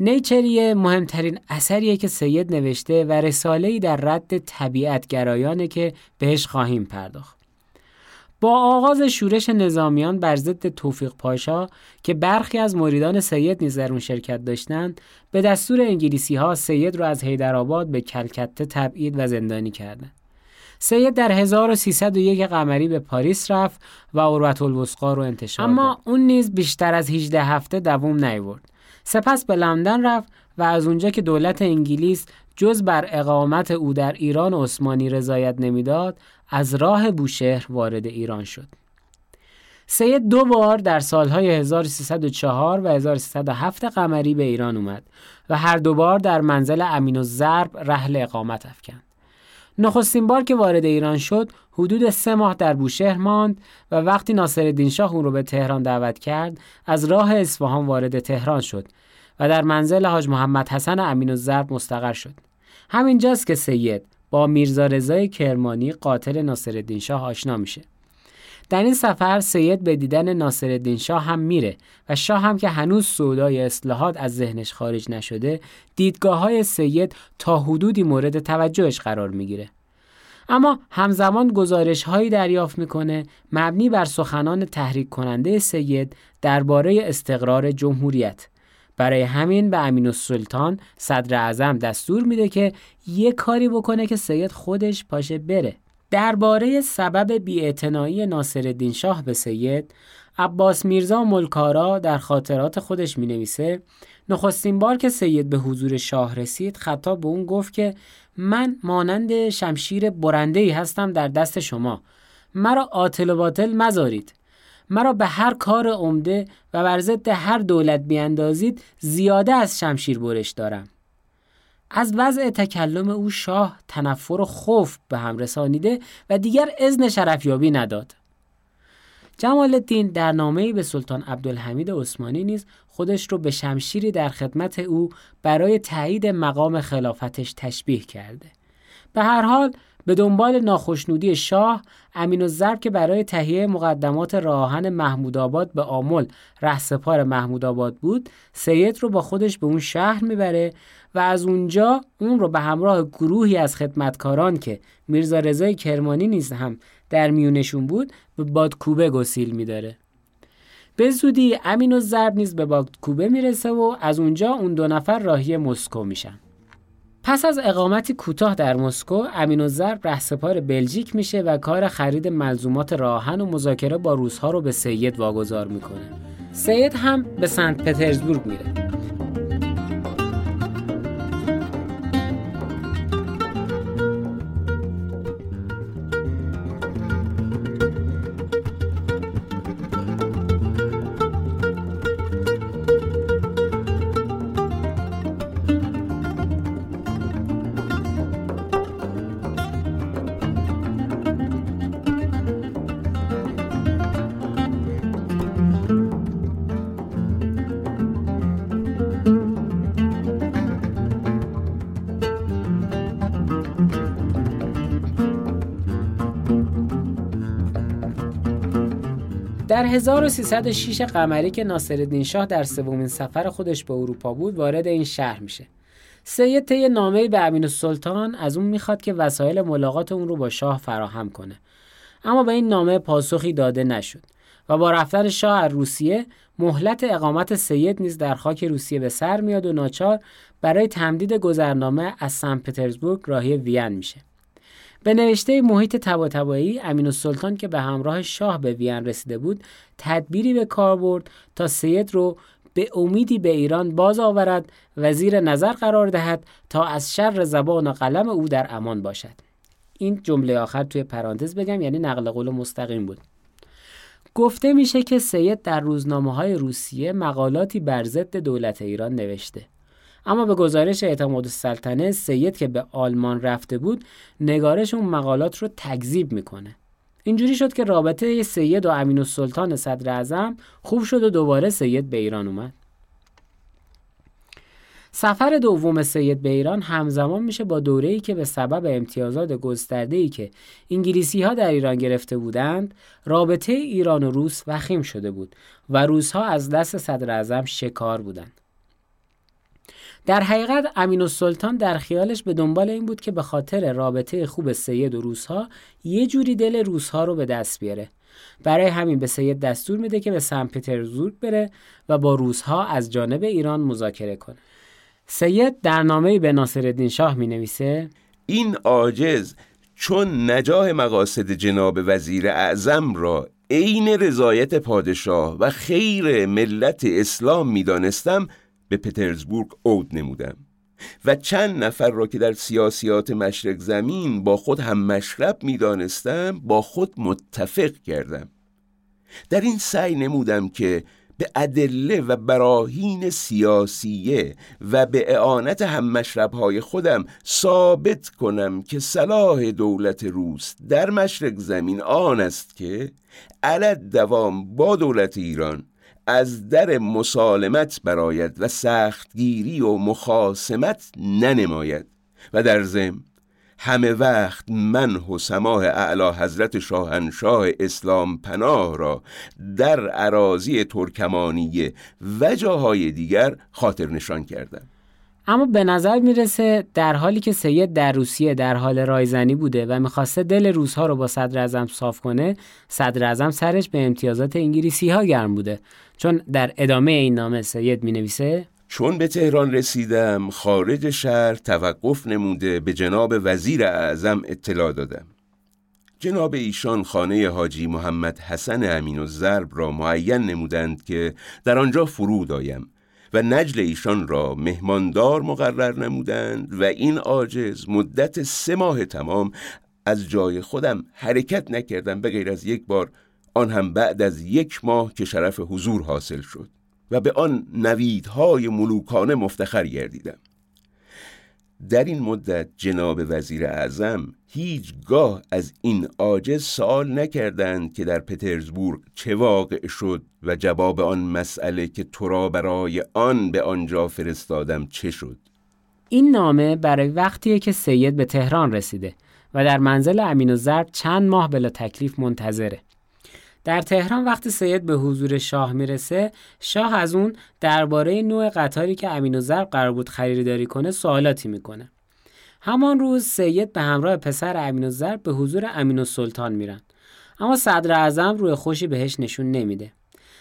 نیچریه مهمترین اثریه که سید نوشته و رساله‌ای در رد طبیعت گرایانه که بهش خواهیم پرداخت. با آغاز شورش نظامیان بر ضد توفیق پاشا که برخی از مریدان سید نیز در اون شرکت داشتند به دستور انگلیسی ها سید را از حیدرآباد به کلکته تبعید و زندانی کردند. سید در 1301 قمری به پاریس رفت و اروت الوسقا رو انتشار اما اون نیز بیشتر از 18 هفته دوام نیورد سپس به لندن رفت و از اونجا که دولت انگلیس جز بر اقامت او در ایران عثمانی رضایت نمی‌داد از راه بوشهر وارد ایران شد سید دو بار در سالهای 1304 و 1307 قمری به ایران اومد و هر دو بار در منزل امین و زرب رحل اقامت افکند. نخستین بار که وارد ایران شد حدود سه ماه در بوشهر ماند و وقتی ناصر شاه اون رو به تهران دعوت کرد از راه اصفهان وارد تهران شد و در منزل حاج محمد حسن امین و زرب مستقر شد همینجاست که سید با میرزا رضای کرمانی قاتل ناصرالدین شاه آشنا میشه. در این سفر سید به دیدن ناصرالدین شاه هم میره و شاه هم که هنوز سودای اصلاحات از ذهنش خارج نشده دیدگاه های سید تا حدودی مورد توجهش قرار می‌گیره. اما همزمان گزارش هایی دریافت می‌کنه مبنی بر سخنان تحریک کننده سید درباره استقرار جمهوریت. برای همین به امین السلطان صدر اعظم دستور میده که یه کاری بکنه که سید خودش پاشه بره. درباره سبب بیاعتنایی ناصرالدین شاه به سید عباس میرزا ملکارا در خاطرات خودش می نویسه نخستین بار که سید به حضور شاه رسید خطاب به اون گفت که من مانند شمشیر برنده هستم در دست شما. مرا آتل و باطل مزارید. مرا به هر کار عمده و بر ضد هر دولت بیاندازید زیاده از شمشیر برش دارم. از وضع تکلم او شاه تنفر و خوف به هم رسانیده و دیگر اذن شرفیابی نداد. جمال الدین در نامه‌ای به سلطان عبدالحمید عثمانی نیز خودش رو به شمشیری در خدمت او برای تایید مقام خلافتش تشبیه کرده. به هر حال به دنبال ناخشنودی شاه امین الزرب که برای تهیه مقدمات راهن محمود آباد به آمل رهسپار محمود آباد بود سید رو با خودش به اون شهر می‌بره و از اونجا اون رو به همراه گروهی از خدمتکاران که میرزا رضای کرمانی نیز هم در میونشون بود به بادکوبه گسیل میداره. به زودی امین الزرب نیز به بادکوبه می‌رسه و از اونجا اون دو نفر راهی مسکو میشن. پس از اقامتی کوتاه در مسکو امین الزرب رهسپار بلژیک میشه و کار خرید ملزومات راهن و مذاکره با روزها رو به سید واگذار می‌کنه. سید هم به سنت پترزبورگ میره. 1306 قمری که ناصرالدین شاه در سومین سفر خودش به اروپا بود وارد این شهر میشه. سید طی نامه به امین السلطان از اون می‌خواد که وسایل ملاقات اون رو با شاه فراهم کنه. اما به این نامه پاسخی داده نشد و با رفتن شاه از روسیه مهلت اقامت سید نیز در خاک روسیه به سر میاد و ناچار برای تمدید گذرنامه از سن پترزبورگ راهی وین میشه. به نوشته محیط تباتبایی امین السلطان که به همراه شاه به وین رسیده بود تدبیری به کار برد تا سید رو به امیدی به ایران باز آورد و زیر نظر قرار دهد تا از شر زبان و قلم او در امان باشد. این جمله آخر توی پرانتز بگم یعنی نقل قول مستقیم بود. گفته میشه که سید در روزنامه های روسیه مقالاتی بر ضد دولت ایران نوشته. اما به گزارش اعتماد السلطنه سید که به آلمان رفته بود نگارش اون مقالات رو تکذیب می‌کنه. اینجوری شد که رابطه سید و امین السلطان صدر اعظم خوب شد و دوباره سید به ایران اومد. سفر دوم سید به ایران همزمان میشه با دوره‌ای که به سبب امتیازات گسترده‌ای که انگلیسی ها در ایران گرفته بودند رابطه ایران و روس وخیم شده بود و روسها از دست صدر اعظم شکار بودند. در حقیقت امین السلطان در خیالش به دنبال این بود که به خاطر رابطه خوب سید و روسها یه جوری دل روسها رو به دست بیاره. برای همین به سید دستور میده که به سن پترزبورگ بره و با روزها از جانب ایران مذاکره کنه. سید در نامه به ناصرالدین شاه می نویسه این عاجز چون نجاه مقاصد جناب وزیر اعظم را عین رضایت پادشاه و خیر ملت اسلام می‌دانستم به پترزبورگ عود نمودم و چند نفر را که در سیاسیات مشرق زمین با خود هم مشرب می‌دانستم با خود متفق کردم. در این سعی نمودم که به ادله و براهین سیاسیه و به اعانت هم مشربهای خودم ثابت کنم که صلاح دولت روس در مشرق زمین آن است که علت دوام با دولت ایران از در مسالمت براید و سختگیری و مخاسمت ننماید. و در ضمن همه وقت من و سماح اعلی حضرت شاهنشاه اسلام پناه را در عراضی ترکمانیه و جاهای دیگر خاطر نشان کردم. اما به نظر می‌رسه در حالی که سید در روسیه در حال رایزنی بوده و می‌خواسته دل روزها رو با صدر ازم صاف کنه صدر ازم سرش به امتیازات انگلیسی ها گرم بوده. چون در ادامه این نامه سید می نویسه چون به تهران رسیدم خارج شهر توقف نموده به جناب وزیر اعظم اطلاع دادم. جناب ایشان خانه حاجی محمد حسن امین و زرب را معین نمودند که در آنجا فرود آیم. و نجل ایشان را مهماندار مقرر نمودند و این عاجز مدت سه ماه تمام از جای خودم حرکت نکردم به غیر از یک بار آن هم بعد از یک ماه که شرف حضور حاصل شد و به آن نویدهای ملوکانه مفتخر گردیدم. در این مدت جناب وزیر اعظم هیچگاه از این عاجز سوال نکردند که در پترزبورگ چه واقع شد و جواب آن مسئله که تو را برای آن به آنجا فرستادم چه شد. این نامه برای وقتیه که سید به تهران رسیده و در منزل امین و زرب چند ماه بلا تکلیف منتظره. در تهران وقتی سید به حضور شاه می‌رسه شاه از اون درباره نوع قطاری که امین و ضرب قرار بود خریداری کنه سوالاتی می‌کنه. همان روز سید به همراه پسر امین و ضرب به حضور امین سلطان میرن. اما صدر اعظم روی خوشی بهش نشون نمیده.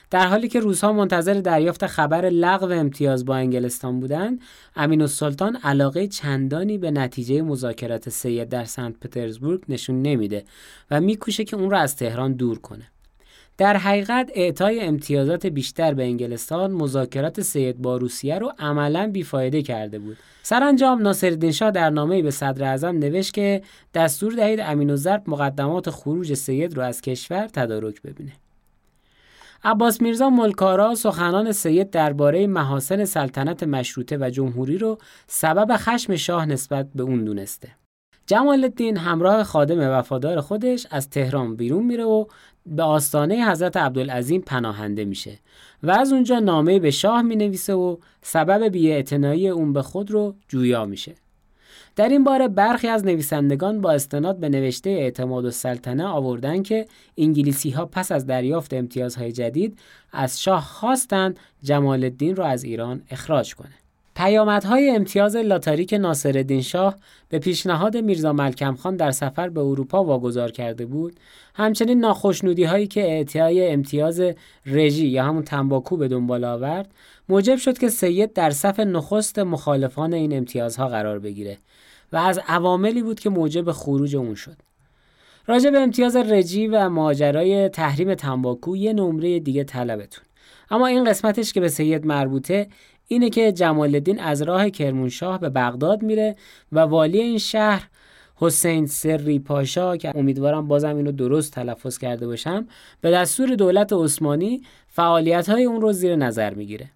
در حالی که روزها منتظر دریافت خبر لغو امتیاز با انگلستان بودند امین السلطان علاقه چندانی به نتیجه مذاکرات سید در سنت پترزبورگ نشون نمیده و میکوشه که اون را از تهران دور کنه. در حقیقت اعطای امتیازات بیشتر به انگلستان مذاکرات سید با روسیه رو عملا بیفایده کرده بود. سرانجام ناصرالدین شاه در نامه‌ای به صدر اعظم نوشت که دستور دهید امین و ضرب مقدمات خروج سید رو از کشور تدارک ببینه. عباس میرزا ملکارا سخنان سید درباره محاسن سلطنت مشروطه و جمهوری رو سبب خشم شاه نسبت به اون دونسته. جمال الدین همراه خادم وفادار خودش از تهران بیرون میره و به آستانه حضرت عبدالعظیم پناهنده میشه و از اونجا نامه به شاه می‌نویسه و سبب بیاعتنایی اون به خود رو جویا میشه در این باره برخی از نویسندگان با استناد به نوشته اعتماد و سلطنه آوردن که انگلیسی ها پس از دریافت امتیازهای جدید از شاه خواستند جمال الدین را از ایران اخراج کنه. پیامدهای امتیاز لاتاریک ناصرالدین شاه به پیشنهاد میرزا ملکم خان در سفر به اروپا واگذار کرده بود همچنین ناخشنودی هایی که اعطای امتیاز رژی یا همون تنباکو به دنبال آورد موجب شد که سید در صف نخست مخالفان این امتیازها قرار بگیره و از عواملی بود که موجب خروج اون شد. راجع به امتیاز رژی و ماجرای تحریم تنباکو یه نمره دیگه طلبتون. اما این قسمتش که به سید مربوطه اینه که جمال الدین از راه کرمانشاه به بغداد میره و والی این شهر حسین سری پاشا که امیدوارم بازم اینو درست تلفظ کرده باشم به دستور دولت عثمانی فعالیت های اون رو زیر نظر می‌گیره.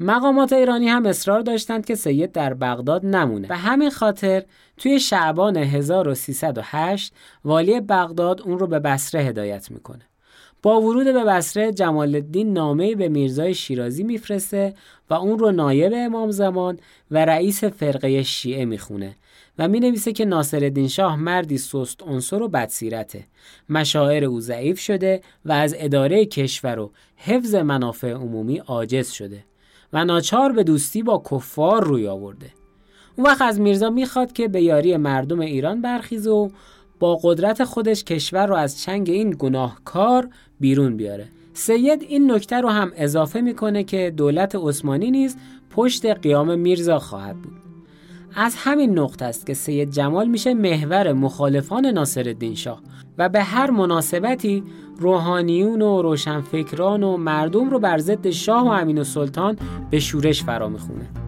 مقامات ایرانی هم اصرار داشتند که سید در بغداد نمونه. و همین خاطر توی شعبان 1308 والی بغداد اون رو به بصره هدایت می‌کنه. با ورود به بصره جمال الدین نامه به میرزای شیرازی میفرسته و اون رو نایب امام زمان و رئیس فرقه شیعه می‌خونه و می نویسه که ناصر شاه مردی سست عنصر و بدسیرته. مشاعر او ضعیف شده و از اداره کشور و حفظ منافع عمومی عاجز شده و ناچار به دوستی با کفار روی آورده. اون وقت از میرزا می‌خواد که به یاری مردم ایران برخیزه و با قدرت خودش کشور رو از چنگ این گناهکار بیرون بیاره. سید این نکته رو هم اضافه می‌کنه که دولت عثمانی نیز پشت قیام میرزا خواهد بود. از همین نقطه است که سید جمال میشه محور مخالفان ناصرالدین شاه و به هر مناسبتی روحانیون و روشنفکران و مردم رو بر ضد شاه و امین و سلطان به شورش فرا می‌خونه.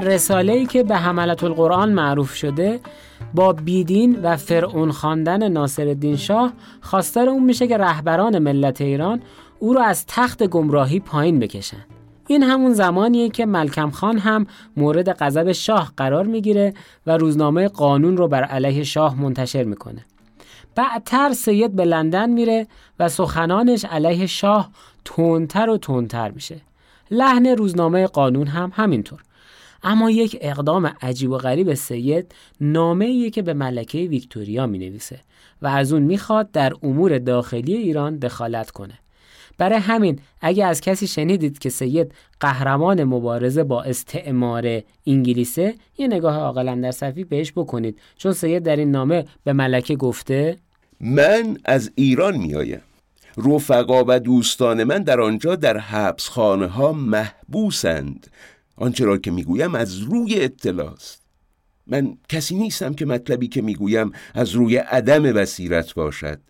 در رساله‌ای که به حملت القرآن معروف شده با بیدین و فرعون خواندن ناصرالدین شاه خواستار اون میشه که رهبران ملت ایران او رو از تخت گمراهی پایین بکشن. این همون زمانیه که ملکم خان هم مورد غضب شاه قرار می‌گیره و روزنامه قانون رو بر علیه شاه منتشر می‌کنه. بعدتر سید به لندن میره و سخنانش علیه شاه تندتر و تندتر میشه. لحن روزنامه قانون هم همینطور. اما یک اقدام عجیب و غریب سید نامه که به ملکه ویکتوریا می نویسه و از اون می‌خواد در امور داخلی ایران دخالت کنه. برای همین اگه از کسی شنیدید که سید قهرمان مبارزه با استعمار انگلیسه یه نگاه عاقلا در صفی بهش بکنید. چون سید در این نامه به ملکه گفته من از ایران میآیم. رفقا و دوستان من در آنجا در حبس خانه ها محبوسند. آنچه را که می‌گویم از روی اطلاع است من کسی نیستم که مطلبی که می‌گویم از روی عدم بصیرت باشد.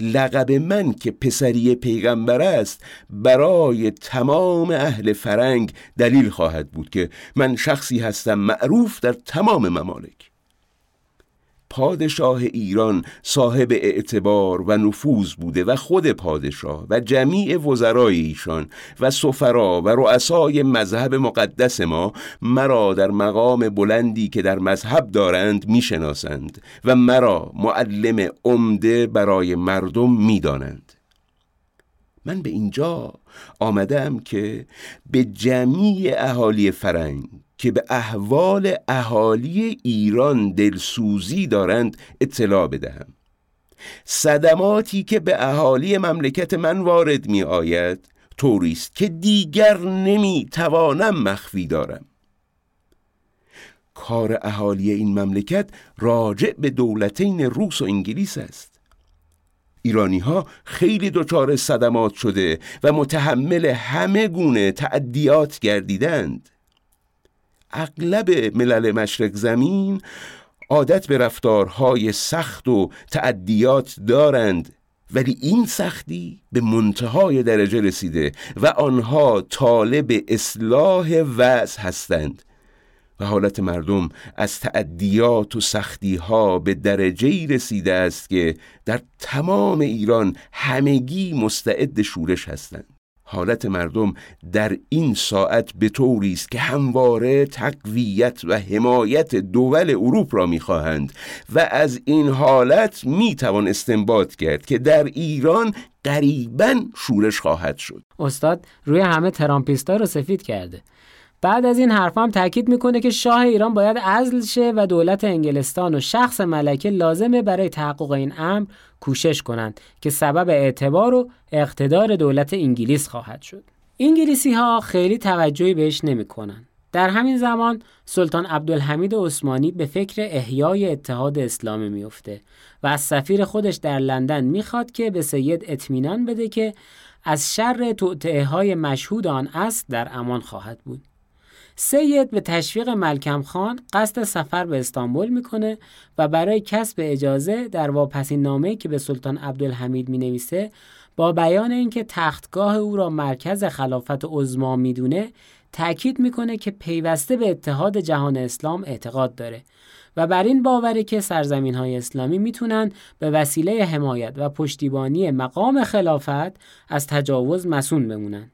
لقب من که پسری پیغمبر است برای تمام اهل فرنگ دلیل خواهد بود که من شخصی هستم معروف در تمام ممالک. پادشاه ایران صاحب اعتبار و نفوذ بوده و خود پادشاه و جمیع وزرای ایشان و سفرا و رؤسای مذهب مقدس ما مرا در مقام بلندی که در مذهب دارند می‌شناسند و مرا معلم عمده برای مردم می‌دانند. من به اینجا آمدم که به جمیع اهالی فرنگ که به احوال اهالی ایران دلسوزی دارند اطلاع بدهم. صدماتی که به اهالی مملکت من وارد می آید طوریست که دیگر نمی توانم مخفی دارم. کار اهالی این مملکت راجع به دولتین روس و انگلیس است. ایرانی ها خیلی دچار صدمات شده و متحمل همه گونه تعدیات گردیدند. اغلب ملل مشرق زمین عادت به رفتارهای سخت و تعدیات دارند ولی این سختی به منتهای درجه رسیده و آنها طالب اصلاح وضع هستند. و حالت مردم از تعدیات و سختی ها به درجه رسیده است که در تمام ایران همگی مستعد شورش هستند. حالت مردم در این ساعت به طوری است که همواره تقویت و حمایت دول اروپ را می‌خواهند و از این حالت می‌توان استنباط کرد که در ایران قریبا شورش خواهد شد. استاد روی همه ترامپیستا رو سفید کرده. بعد از این حرف هم تاکید می‌کنه که شاه ایران باید عزل شه و دولت انگلستان و شخص ملکه لازمه برای تحقق این امر کوشش کنند که سبب اعتبار و اقتدار دولت انگلیس خواهد شد. انگلیسی ها خیلی توجهی بهش نمی‌کنن. در همین زمان سلطان عبدالحمید عثمانی به فکر احیای اتحاد اسلامی میفته و از سفیر خودش در لندن می‌خواد که به سید اطمینان بده که از شر توطعه های مشهود آن است در امان خواهد بود. سید به تشویق ملکم خان قصد سفر به استانبول می‌کنه و برای کسب اجازه در واپسین نامه که به سلطان عبدالحمید می نویسه با بیان اینکه تختگاه او را مرکز خلافت عظما می‌دونه تأکید می‌کنه که پیوسته به اتحاد جهان اسلام اعتقاد داره و بر این باوره که سرزمین های اسلامی می‌تونن به وسیله حمایت و پشتیبانی مقام خلافت از تجاوز مسون بمونن.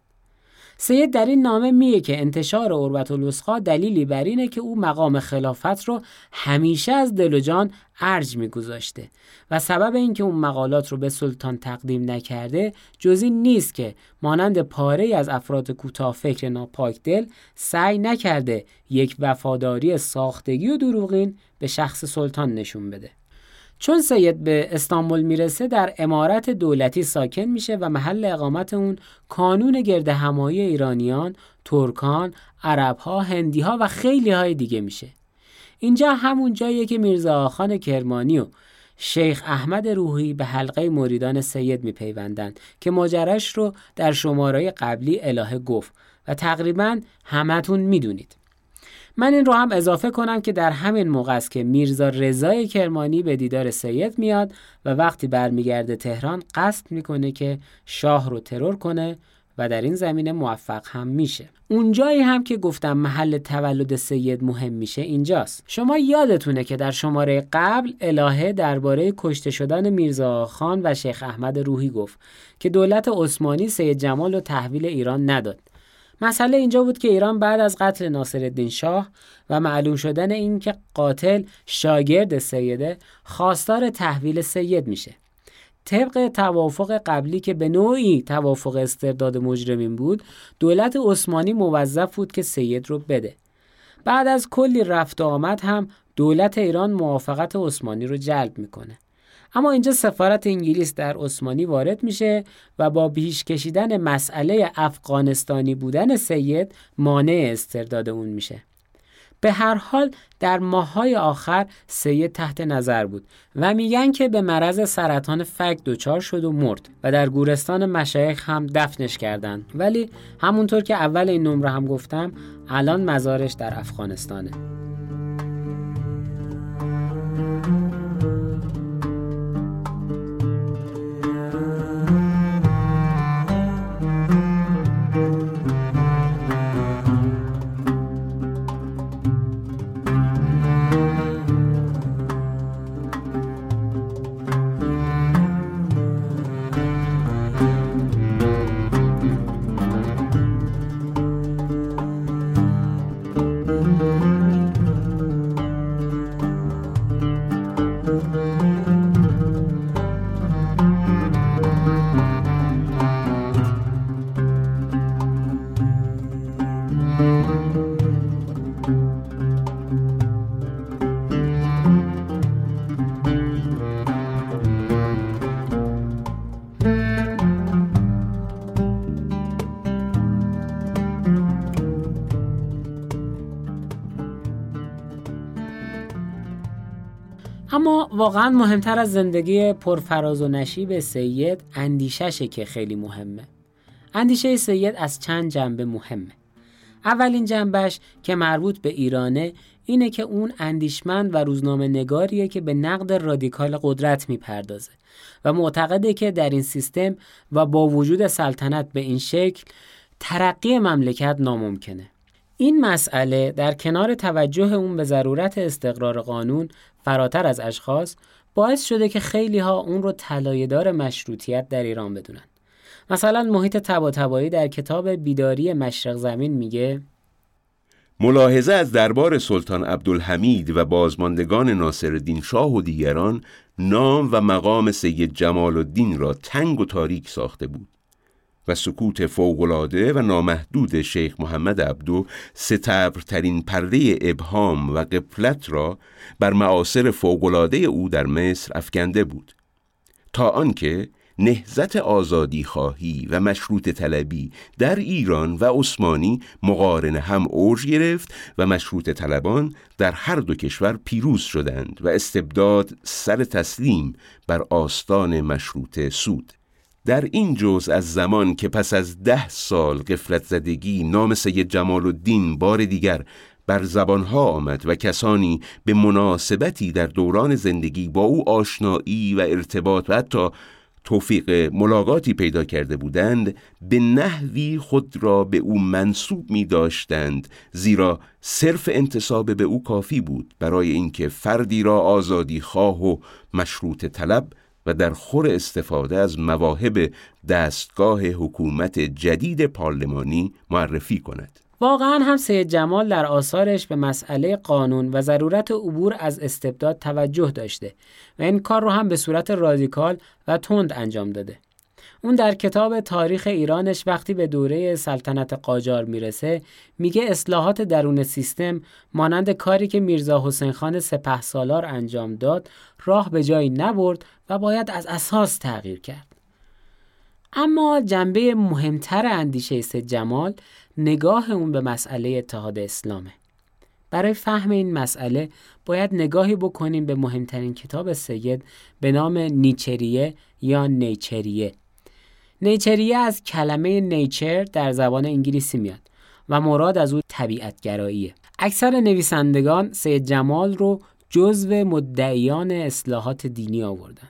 سید در این نامه میگه که انتشار عربت الوسقا دلیلی بر اینه که او مقام خلافت رو همیشه از دل و جان ارج میگذاشته و سبب اینکه اون مقالات رو به سلطان تقدیم نکرده جزی نیست که مانند پاره از افراد کوتاه فکر ناپاک دل سعی نکرده یک وفاداری ساختگی و دروغین به شخص سلطان نشون بده. چون سید به استانبول می‌رسه در امارت دولتی ساکن میشه و محل اقامت اون کانون گرد همایی ایرانیان، ترکان، عربها، هندیها و خیلی های دیگه میشه. اینجا همون جاییه که میرزا آخان کرمانی و شیخ احمد روحی به حلقه مریدان سید میپیوندند که ماجرش رو در شماره قبلی الهه گفت و تقریبا همتون می‌دونید. من این رو هم اضافه کنم که در همین موقع است که میرزا رضای کرمانی به دیدار سید میاد و وقتی برمیگرده تهران قصد می‌کنه که شاه رو ترور کنه و در این زمینه موفق هم میشه. اونجایی هم که گفتم محل تولد سید مهم میشه اینجاست. شما یادتونه که در شماره قبل الهه درباره کشته شدن میرزا خان و شیخ احمد روحی گفت که دولت عثمانی سید جمال رو تحویل ایران نداد. مسئله اینجا بود که ایران بعد از قتل ناصرالدین شاه و معلوم شدن اینکه قاتل شاگرد سیده خواستار تحویل سید میشه. طبق توافق قبلی که به نوعی توافق استرداد مجرمین بود دولت عثمانی موظف بود که سید رو بده. بعد از کلی رفت آمد هم دولت ایران موافقت عثمانی رو جلب می‌کنه. اما اینجا سفارت انگلیس در عثمانی وارد میشه و با بیش کشیدن مسئله افغانستانی بودن سید مانع استرداد اون میشه. به هر حال در ماهای آخر سید تحت نظر بود و میگن که به مرض سرطان فک دچار شد و مرد و در گورستان مشایخ هم دفنش کردند ولی همونطور که اول این نمره هم گفتم الان مزارش در افغانستانه. واقعا مهمتر از زندگی پرفراز و نشیب سید اندیششه که خیلی مهمه. اندیشه سید از چند جنبه مهمه. اولین جنبش که مربوط به ایرانه اینه که اون اندیشمند و روزنامه نگاریه که به نقد رادیکال قدرت می‌پردازه و معتقده که در این سیستم و با وجود سلطنت به این شکل ترقی مملکت ناممکنه. این مسئله در کنار توجه اون به ضرورت استقرار قانون فراتر از اشخاص باعث شده که خیلی ها اون رو طلایه‌دار مشروطیت در ایران بدونن. مثلا محیط تبا در کتاب بیداری مشرق زمین میگه ملاحظه از دربار سلطان عبدالحمید و بازماندگان ناصرالدین شاه و دیگران نام و مقام سید جمال الدین را تنگ و تاریک ساخته بود و سکوت فوقلاده و نامحدود شیخ محمد عبدو ستبرترین پرده ابهام و قفلت را بر معاصر فوقلاده او در مصر افکنده بود. تا آنکه نهزت آزادی خواهی و مشروط طلبی در ایران و عثمانی مقارن هم اوج گرفت و مشروط طلبان در هر دو کشور پیروز شدند و استبداد سر تسلیم بر آستان مشروط سود. در این جز از زمان که پس از ده سال قفلت زدگی نام سید جمال الدین بار دیگر بر زبانها آمد و کسانی به مناسبتی در دوران زندگی با او آشنایی و ارتباط و حتی توفیق ملاقاتی پیدا کرده بودند به نحوی خود را به او منصوب می داشتند زیرا صرف انتصاب به او کافی بود برای اینکه فردی را آزادی خواه و مشروط طلب و در خور استفاده از مواهب دستگاه حکومت جدید پارلمانی معرفی کند واقعا هم سید جمال در آثارش به مسئله قانون و ضرورت عبور از استبداد توجه داشته و این کار رو هم به صورت رادیکال و تند انجام داده. اون در کتاب تاریخ ایرانش وقتی به دوره سلطنت قاجار می‌رسه میگه اصلاحات درون سیستم مانند کاری که میرزا حسین خان سپه سالار انجام داد راه به جایی نبرد و باید از اساس تغییر کرد. اما جنبه مهمتر اندیشه سید جمال نگاه اون به مسئله اتحاد اسلامه. برای فهم این مسئله باید نگاهی بکنیم به مهمترین کتاب سید به نام نیچریه یا نیچریه. نیچریه از کلمه نیچر در زبان انگلیسی میاد و مراد از او طبیعتگراییه. اکثر نویسندگان سید جمال رو جزو مدعیان اصلاحات دینی آوردن.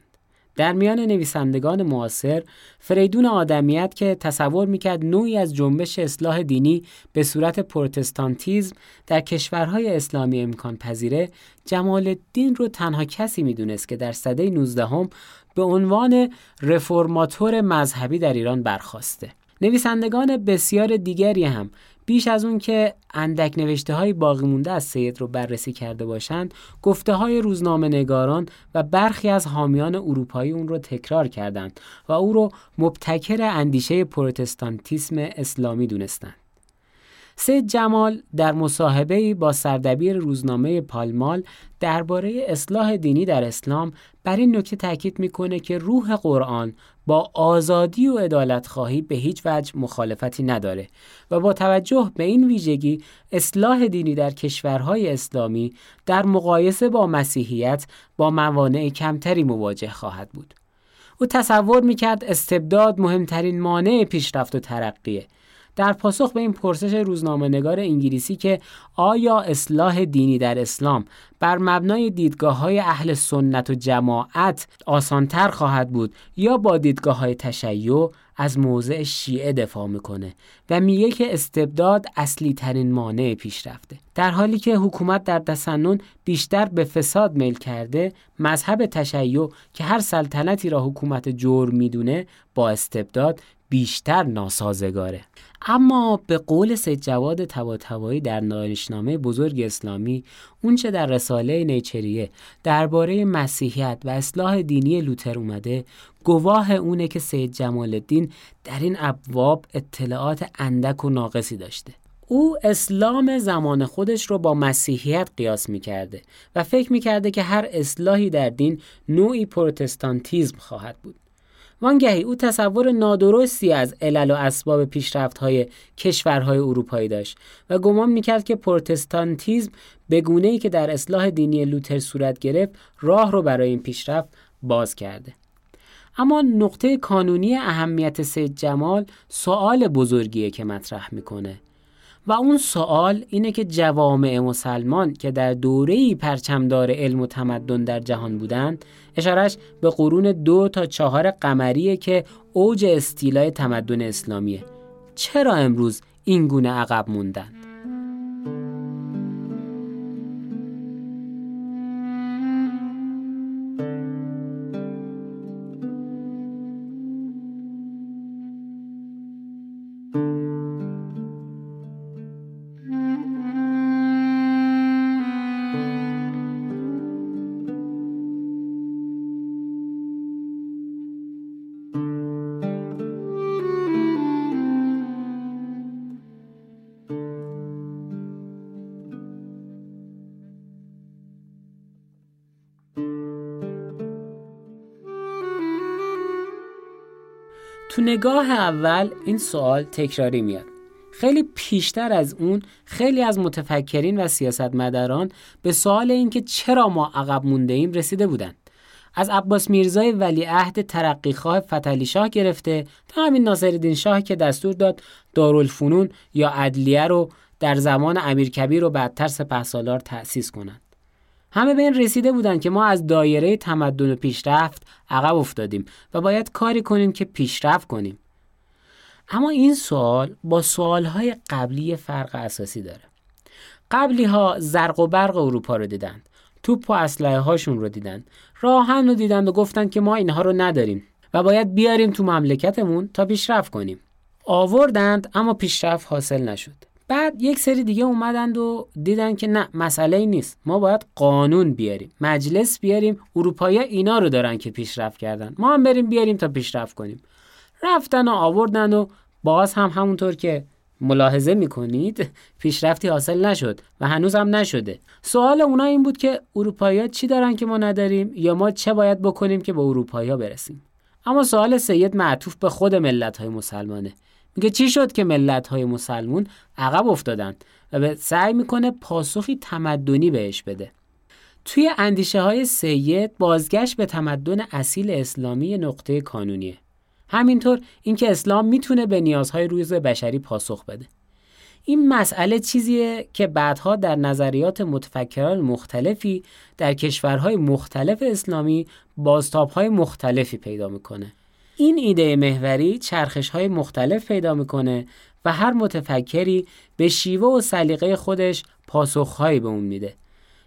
در میان نویسندگان معاصر فریدون آدمیت که تصور می‌کرد نوعی از جنبش اصلاح دینی به صورت پروتستانتیزم در کشورهای اسلامی امکان پذیره جمال الدین رو تنها کسی می‌دونست که در سده 19 هم به عنوان رفرماتور مذهبی در ایران برخواسته. نویسندگان بسیار دیگری هم بیش از اون که اندک نوشته های باقی مونده از سید رو بررسی کرده باشند گفته های روزنامه نگاران و برخی از حامیان اروپایی اون رو تکرار کردند و او رو مبتکر اندیشه پروتستانتیسم اسلامی دونستند. سید جمال در مصاحبه با سردبیر روزنامه پالمال درباره اصلاح دینی در اسلام بر این نکته تاکید می‌کنه که روح قرآن با آزادی و عدالت خواهی به هیچ وجه مخالفتی نداره و با توجه به این ویژگی اصلاح دینی در کشورهای اسلامی در مقایسه با مسیحیت با موانع کمتری مواجه خواهد بود. او تصور می‌کرد استبداد مهمترین مانع پیشرفت و ترقیه در پاسخ به این پرسش روزنامه نگار انگلیسی که آیا اصلاح دینی در اسلام بر مبنای دیدگاه های اهل سنت و جماعت آسانتر خواهد بود یا با دیدگاه های تشیع از موضع شیعه دفاع می‌کنه و میگه که استبداد اصلی ترین مانع پیشرفته؟ در حالی که حکومت در تسنن بیشتر به فساد میل کرده مذهب تشیع که هر سلطنتی را حکومت جور می‌دونه با استبداد بیشتر ناسازگاره. اما به قول سید جواد تباتبایی در دانشنامه بزرگ اسلامی اونچه در رساله نیچریه درباره مسیحیت و اصلاح دینی لوتر اومده گواه اونه که سید جمال الدین در این ابواب اطلاعات اندک و ناقصی داشته. او اسلام زمان خودش رو با مسیحیت قیاس می‌کرده و فکر می‌کرده که هر اصلاحی در دین نوعی پروتستانتیزم خواهد بود. وانگهی او تصور نادرستی از علل و اسباب پیشرفت های کشورهای اروپایی داشت و گمان می‌کرد که پروتستانتیزم به گونه ای که در اصلاح دینی لوتر صورت گرفت راه رو برای این پیشرفت باز کرده. اما نقطه کانونی اهمیت سید جمال سوال بزرگیه که مطرح می‌کنه. و اون سوال اینه که جوامع مسلمان که در دوره پرچمدار علم و تمدن در جهان بودند اشارش به قرون دو تا چهار قمریه که اوج استیلای تمدن اسلامیه چرا امروز این گونه عقب موندن؟ نگاه اول این سوال تکراری میاد. خیلی پیشتر از اون خیلی از متفکرین و سیاستمداران به سوال اینکه چرا ما عقب مونده ایم رسیده بودند. از عباس میرزای ولیعهد ترقیخواه فتلی شاه گرفته تا همین ناصرالدین شاه که دستور داد دارالفنون یا عدلیه رو در زمان امیرکبیر و بعدتر سپه سالار تأسیس کنند. همه به این رسیده بودن که ما از دایره تمدن و پیشرفت عقب افتادیم و باید کاری کنیم که پیشرفت کنیم. اما این سوال با سوالهای قبلی فرق اساسی داره. قبلی ها زرق و برق اروپا رو دیدند. توپ و اسلحه هاشون رو دیدن راهن رو دیدن و گفتن که ما اینها رو نداریم و باید بیاریم تو مملکتمون تا پیشرفت کنیم. آوردند اما پیشرفت حاصل نشد. بعد یک سری دیگه اومدند و دیدن که نه مسئله ای نیست. ما باید قانون بیاریم مجلس بیاریم اروپایی اینا رو دارن که پیشرفت کردن. ما هم بریم بیاریم تا پیشرفت کنیم. رفتن و آوردن و باز هم همونطور که ملاحظه می‌کنید پیشرفتی حاصل نشد و هنوز هم نشده. سوال اونا این بود که اروپایی چی دارن که ما نداریم یا ما چه باید بکنیم که به اروپایی برسیم؟ اما سوال سید معطوف به خود ملت های مسلمانه. میگه چی شد که ملت های مسلمون عقب افتادن و به سعی می‌کنه پاسخی تمدنی بهش بده. توی اندیشه های سید بازگشت به تمدن اصیل اسلامی نقطه کانونیه. همینطور اینکه اسلام می‌تونه به نیازهای روز بشری پاسخ بده. این مسئله چیزیه که بعدها در نظریات متفکران مختلفی در کشورهای مختلف اسلامی بازتابهای مختلفی پیدا می‌کنه. این ایده محوری چرخش های مختلف پیدا می‌کنه و هر متفکری به شیوه و سلیقه خودش پاسخهایی به اون میده.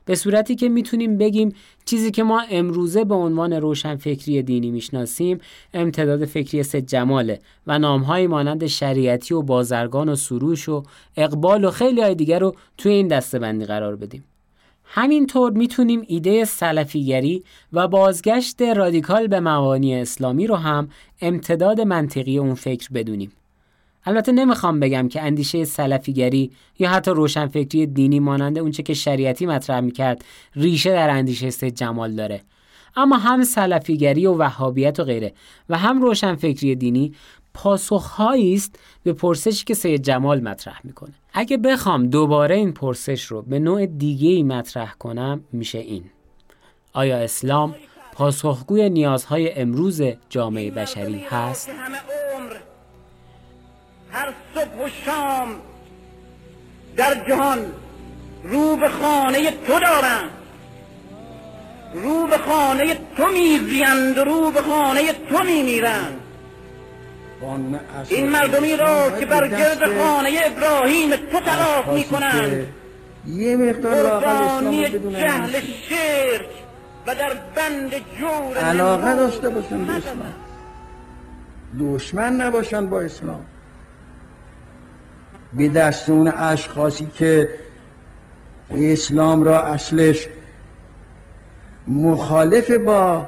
به صورتی که می‌تونیم بگیم چیزی که ما امروزه به عنوان روشنفکری دینی می‌شناسیم امتداد فکری سید جماله و نامهایی مانند شریعتی و بازرگان و سروش و اقبال و خیلی های دیگر رو توی این دسته قرار بدیم. همینطور می‌تونیم ایده سلفی‌گری و بازگشت رادیکال به مبانی اسلامی رو هم امتداد منطقی اون فکر بدونیم. البته نمی‌خوام بگم که اندیشه سلفی‌گری یا حتی روشنفکری دینی مانند اونچه که شریعتی مطرح می‌کرد ریشه در اندیشه سید جمال داره. اما هم سلفیگری و وهابیت و غیره و هم روشنفکری دینی پاسخهایی است به پرسشی که سید جمال مطرح می‌کنه. اگه بخوام دوباره این پرسش رو به نوع دیگه ای مطرح کنم میشه این. آیا اسلام پاسخگوی نیازهای امروز جامعه بشری هست؟ هر صبح و شام در جهان رو به خانه تو دارند رو به خانه تو میزیند رو به خانه تو میمیرند. این مردمی را که بر گرد خانه ابراهیم تو تلاف می‌کنند. یه مقدار قربانی جهل شرک و در بند جور علاقه داشته باشن به اسلام. دشمن نباشن با اسلام. به دست اون اشخاصی که اسلام را اصلش مخالف با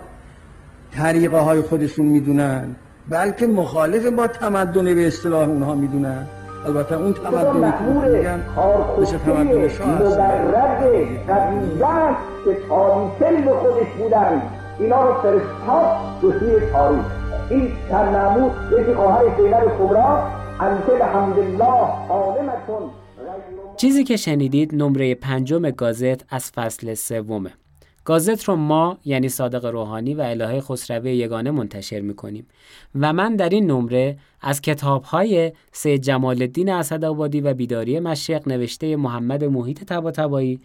طریقه های خودشون می‌دونن. بلکه مخالف با تمدن به اصطلاح اونها می‌دونن. البته اون تمدنی که میگن مثل تمدن شاه مدرد قبیله که تاریخی به خودش بودن. اینا رو فرستاد به سوی تاریخ. این تنمود یکی خواهر زینب کبرا چیزی که شنیدید نمره پنجم گازت از فصل سومه. گازت رو ما یعنی صادق روحانی و الهه خسروی یگانه منتشر می‌کنیم. و من در این نمره از کتاب های سید جمال الدین اسدآبادی و بیداری مشرق نوشته محمد محیط تباتبایی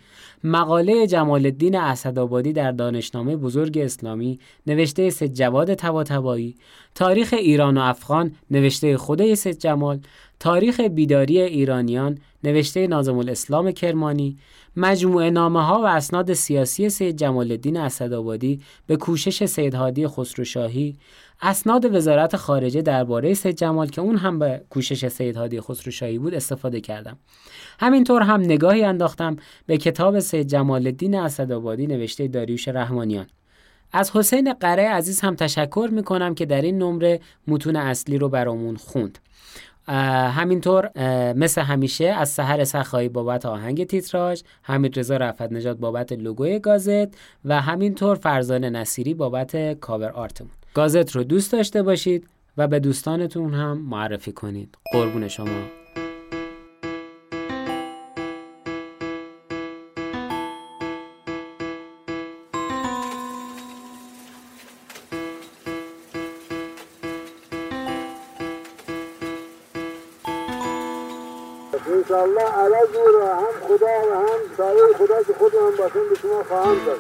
مقاله جمال الدین اسدآبادی در دانشنامه بزرگ اسلامی نوشته سید جواد تباتبایی تاریخ ایران و افغان نوشته خود سید جمال تاریخ بیداری ایرانیان نوشته نازم الاسلام کرمانی مجموعه نامه ها و اسناد سیاسی سید جمال الدین اسدآبادی به کوشش سید هادی خسروشاهی اسناد وزارت خارجه درباره سید جمال که اون هم به کوشش سید هادی خسروشاهی بود استفاده کردم. همینطور هم نگاهی انداختم به کتاب سید جمال الدین اسدآبادی نوشته داریوش رحمانیان. از حسین قره عزیز هم تشکر می‌کنم که در این نمره متون اصلی رو برامون خوند. همینطور مثل همیشه از سحر سخایی بابت آهنگ تیتراژ حمید رضا رفت نجات بابت لوگوی گازت و همینطور فرزان نصیری بابت کاور آرتمون. گازت رو دوست داشته باشید و به دوستانتون هم معرفی کنید. قربون شما. انشالله عوض او را